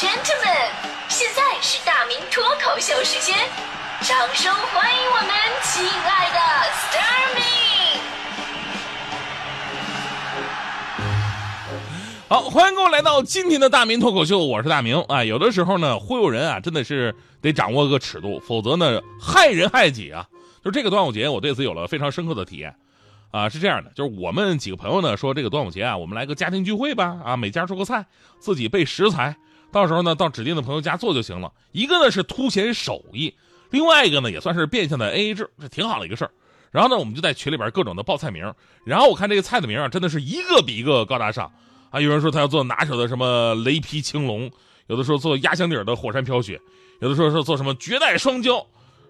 gentlemen，现在是大明脱口秀时间，掌声欢迎我们亲爱的 s t a r m y 好，欢迎各位来到今天的大明脱口秀，我是大明啊。有的时候呢，忽悠人啊，真的是得掌握个尺度，否则呢，害人害己啊。就这个端午节，我对此有了非常深刻的体验。啊，是这样的，就是我们几个朋友呢说，这个端午节啊，我们来个家庭聚会吧，啊，每家做个菜，自己备食材，到时候呢到指定的朋友家做就行了。一个呢是凸显手艺，另外一个呢也算是变相的 AA 制，这挺好的一个事儿。然后呢，我们就在群里边各种的报菜名，然后我看这个菜的名啊，真的是一个比一个高大上啊。有人说他要做拿手的什么雷劈青龙，有的说做压箱底的火山飘雪，有的说是做什么绝代双骄。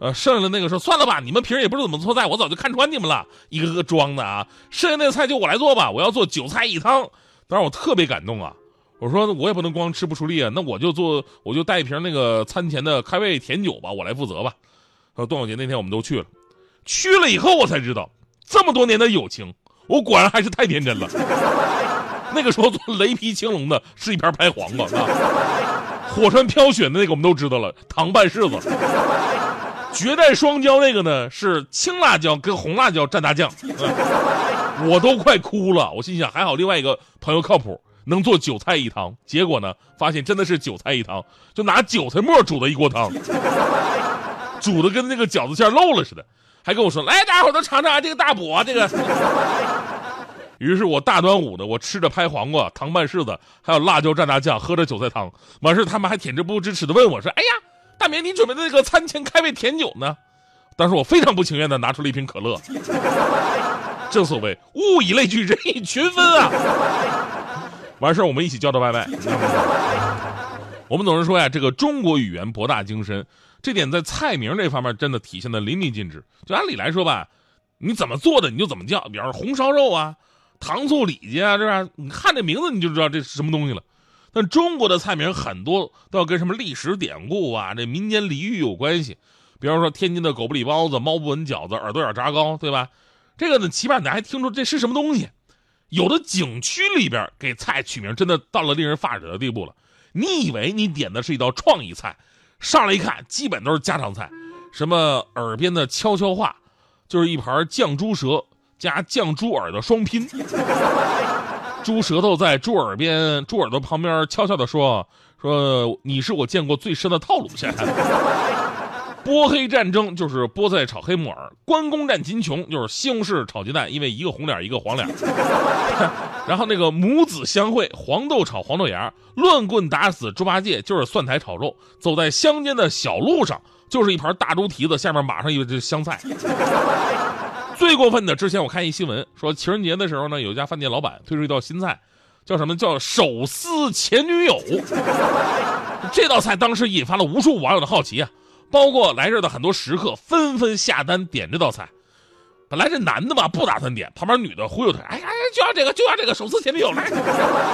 呃，剩下的那个说算了吧，你们平时也不知道怎么做菜，我早就看穿你们了，一个个装的啊。剩下那个菜就我来做吧，我要做韭菜一汤。当时我特别感动啊，我说我也不能光吃不出力啊，那我就做，我就带一瓶那个餐前的开胃甜酒吧，我来负责吧。呃，端午节那天我们都去了，去了以后我才知道，这么多年的友情，我果然还是太天真了。那个时候做雷劈青龙的是一盘拍黄瓜，啊，火山飘雪的那个我们都知道了，糖拌柿子。绝代双骄那个呢是青辣椒跟红辣椒蘸大酱，我都快哭了。我心想还好另外一个朋友靠谱，能做韭菜一汤。结果呢发现真的是韭菜一汤，就拿韭菜末煮的一锅汤，煮的跟那个饺子馅漏了似的，还跟我说来大家伙都尝尝啊这个大补啊这个。于是我大端午的我吃着拍黄瓜、糖拌柿子，还有辣椒蘸大酱，喝着韭菜汤，完事他们还恬不知耻的问我说：“哎呀。”大明，你准备的那个餐前开胃甜酒呢？当时我非常不情愿的拿出了一瓶可乐。正所谓物以类聚，人以群分啊！完事儿我们一起叫的外卖。我们总是说呀，这个中国语言博大精深，这点在菜名这方面真的体现的淋漓尽致。就按理来说吧，你怎么做的你就怎么叫，比方说红烧肉啊、糖醋里脊啊，是吧？你看这名字你就知道这是什么东西了。但中国的菜名很多都要跟什么历史典故啊、这民间俚语有关系，比方说天津的狗不理包子、猫不闻饺子、耳朵眼炸糕，对吧？这个呢，起码你还听出这是什么东西。有的景区里边给菜取名，真的到了令人发指的地步了。你以为你点的是一道创意菜，上来一看，基本都是家常菜，什么耳边的悄悄话，就是一盘酱猪舌加酱猪耳的双拼。猪舌头在猪耳边、猪耳朵旁边悄悄地说：“说你是我见过最深的套路现在。波黑战争就是菠菜炒黑木耳，关公战秦琼就是西红柿炒鸡蛋，因为一个红脸一个黄脸。然后那个母子相会，黄豆炒黄豆芽，乱棍打死猪八戒就是蒜苔炒肉，走在乡间的小路上就是一盘大猪蹄子，下面马上一个香菜。”最过分的，之前我看一新闻说，情人节的时候呢，有一家饭店老板推出一道新菜，叫什么叫手撕前女友。这道菜当时引发了无数网友的好奇啊，包括来这的很多食客纷纷下单点这道菜。本来这男的吧不打算点，旁边女的忽悠他，哎呀，就要这个，就要这个手撕前女友来。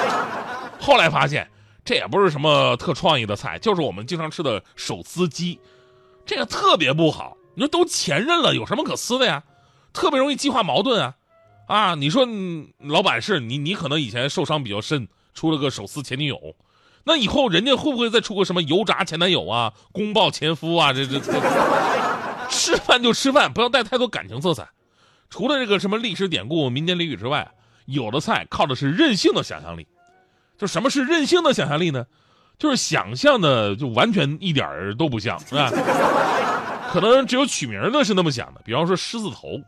后来发现这也不是什么特创意的菜，就是我们经常吃的手撕鸡，这个特别不好。你说都前任了，有什么可撕的呀？特别容易激化矛盾啊，啊！你说老板是你，你可能以前受伤比较深，出了个手撕前女友，那以后人家会不会再出个什么油炸前男友啊、公报前夫啊？这这这吃饭就吃饭，不要带太多感情色彩。除了这个什么历史典故、民间俚语之外，有的菜靠的是任性的想象力。就什么是任性的想象力呢？就是想象的就完全一点儿都不像，是吧？可能只有取名的是那么想的，比方说狮子头。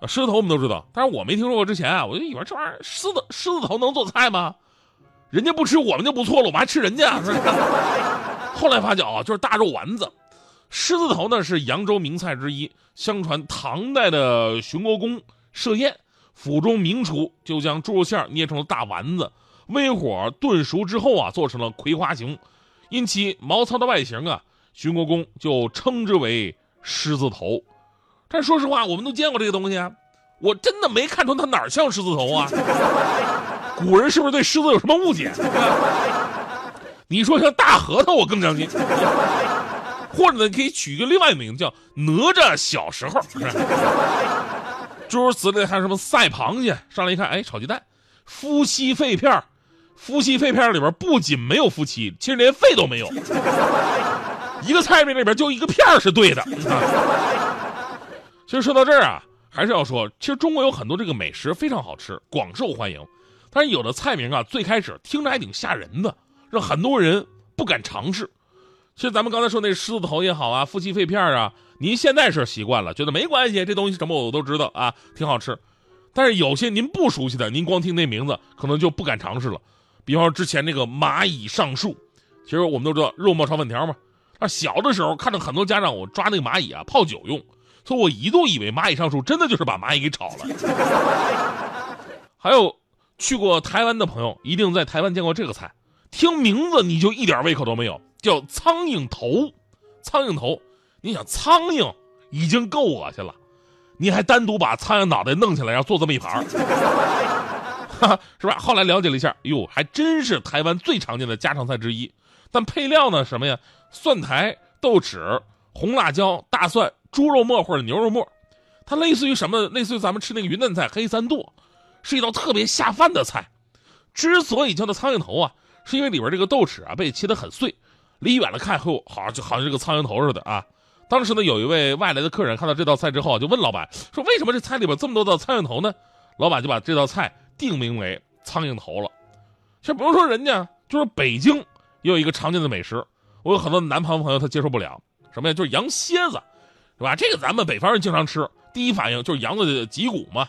啊，狮子头我们都知道，但是我没听说过。之前啊，我就以为这玩意儿狮子狮子头能做菜吗？人家不吃我们就不错了，我们还吃人家。后来发觉啊，就是大肉丸子。狮子头呢是扬州名菜之一，相传唐代的巡国公设宴，府中名厨就将猪肉馅捏成了大丸子，微火炖熟之后啊，做成了葵花形。因其毛糙的外形啊，巡国公就称之为狮子头。但说实话，我们都见过这个东西啊，我真的没看出它哪儿像狮子头啊。古人是不是对狮子有什么误解？你说像大核桃，我更相信。或者呢，可以取一个另外一名字，叫哪吒小时候。诸如此类，还有什么赛螃蟹？上来一看，哎，炒鸡蛋，夫妻肺片夫妻肺片里边不仅没有夫妻，其实连肺都没有。一个菜名里边就一个片儿是对的。其实说到这儿啊，还是要说，其实中国有很多这个美食非常好吃，广受欢迎。但是有的菜名啊，最开始听着还挺吓人的，让很多人不敢尝试。其实咱们刚才说那狮子头也好啊，夫妻肺片啊，您现在是习惯了，觉得没关系，这东西什么我都知道啊，挺好吃。但是有些您不熟悉的，您光听那名字可能就不敢尝试了。比方说之前那个蚂蚁上树，其实我们都知道肉末炒粉条嘛。啊，小的时候看着很多家长我抓那个蚂蚁啊泡酒用，所以我一度以为蚂蚁上树真的就是把蚂蚁给炒了。还有去过台湾的朋友，一定在台湾见过这个菜，听名字你就一点胃口都没有，叫苍蝇头。苍蝇头，你想苍蝇已经够恶心了，你还单独把苍蝇脑袋弄起来，然后做这么一盘，是吧？后来了解了一下，哟，还真是台湾最常见的家常菜之一。但配料呢？什么呀？蒜苔、豆豉、红辣椒、大蒜、猪肉末或者牛肉末，它类似于什么？类似于咱们吃那个云南菜黑三剁，是一道特别下饭的菜。之所以叫它苍蝇头啊，是因为里边这个豆豉啊被切得很碎，离远了看后好像就好像这个苍蝇头似的啊。当时呢，有一位外来的客人看到这道菜之后，就问老板说：“为什么这菜里边这么多的苍蝇头呢？”老板就把这道菜定名为苍蝇头了。其实不用说人家，就是北京。也有一个常见的美食，我有很多南方朋友他接受不了，什么呀？就是羊蝎子，是吧？这个咱们北方人经常吃，第一反应就是羊的脊骨嘛。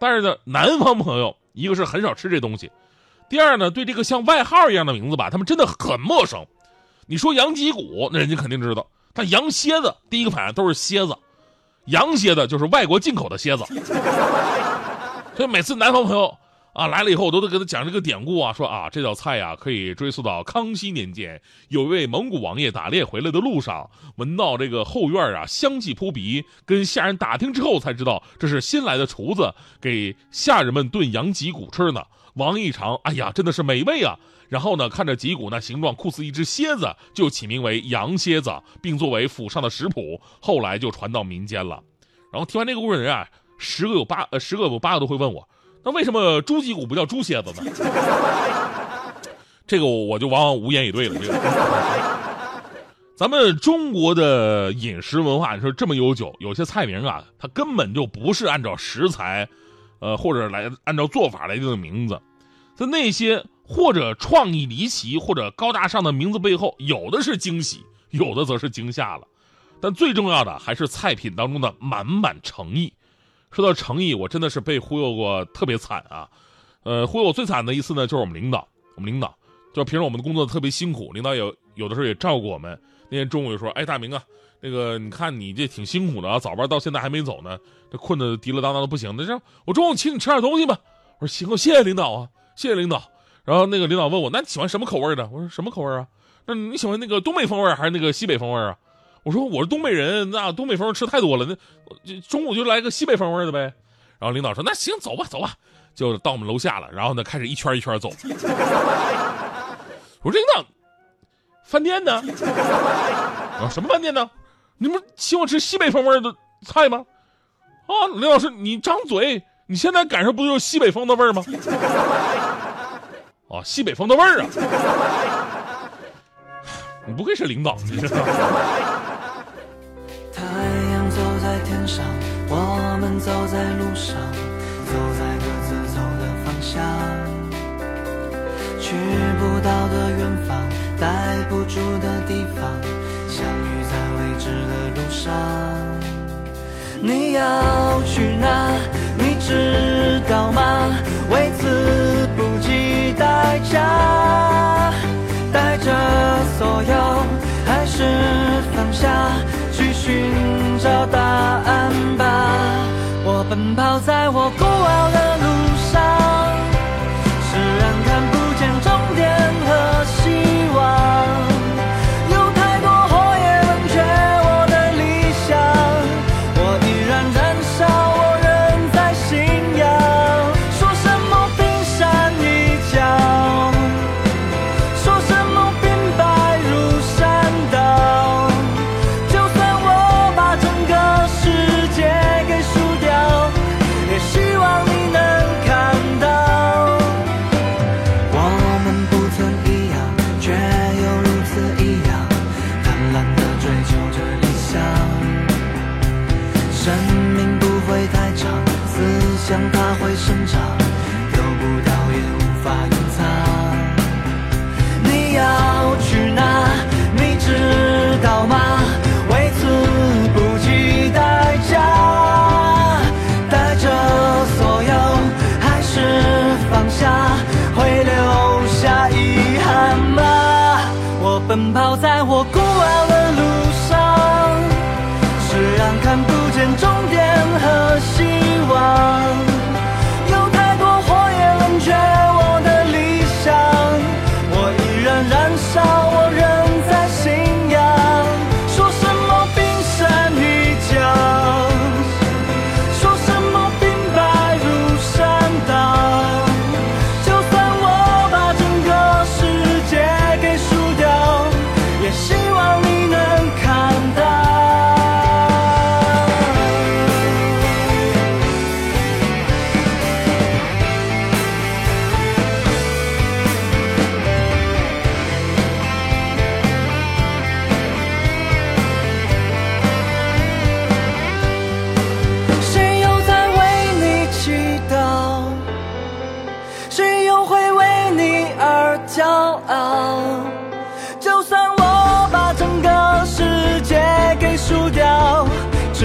但是呢，南方朋友一个是很少吃这东西，第二呢，对这个像外号一样的名字吧，他们真的很陌生。你说羊脊骨，那人家肯定知道，但羊蝎子第一个反应都是蝎子，羊蝎子就是外国进口的蝎子。所以每次南方朋友。啊，来了以后我都得给他讲这个典故啊，说啊这道菜呀可以追溯到康熙年间，有一位蒙古王爷打猎回来的路上，闻到这个后院啊香气扑鼻，跟下人打听之后才知道这是新来的厨子给下人们炖羊脊骨吃呢。王一尝，哎呀，真的是美味啊！然后呢，看着脊骨那形状酷似一只蝎子，就起名为羊蝎子，并作为府上的食谱，后来就传到民间了。然后听完这个故事的人啊，十个有八呃十个有八个都会问我。那为什么猪脊骨不叫猪蝎子呢？这个我就往往无言以对了。这个，咱们中国的饮食文化，你说这么悠久，有些菜名啊，它根本就不是按照食材，呃，或者来按照做法来定的名字。在那些或者创意离奇或者高大上的名字背后，有的是惊喜，有的则是惊吓了。但最重要的还是菜品当中的满满诚意。说到诚意，我真的是被忽悠过特别惨啊！呃，忽悠我最惨的一次呢，就是我们领导。我们领导就平时我们的工作特别辛苦，领导有有的时候也照顾我们。那天中午就说：“哎，大明啊，那个你看你这挺辛苦的啊，早班到现在还没走呢，这困得滴了当当的不行。那这我中午请你吃点东西吧。”我说：“行，谢谢领导啊，谢谢领导。”然后那个领导问我：“那你喜欢什么口味的？”我说：“什么口味啊？那你喜欢那个东北风味还是那个西北风味啊？”我说我是东北人，那东北风吃太多了，那中午就来个西北风味的呗。然后领导说：“那行，走吧，走吧。”就到我们楼下了，然后呢，开始一圈一圈走。我说：“领导，饭店呢？啊，什么饭店呢？你们请我吃西北风味的菜吗？”啊，林老师，你张嘴，你现在感受不就是西北风的味儿吗？啊，西北风的味儿啊！你不愧是领导，你知道？天上，我们走在路上，走在各自走的方向，去不到的远方，待不住的地方，相遇在未知的路上。你要去哪？你知道吗？为此不计代价，带着所有，还是放下？奔跑在我生命不会太长，思想它会生长，丢不掉也无法隐藏。你要去哪？你知道吗？为此不计代价，带着所有还是放下，会留下遗憾吗？我奔跑在我。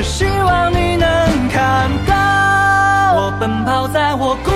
希望你能看到。我奔跑在我孤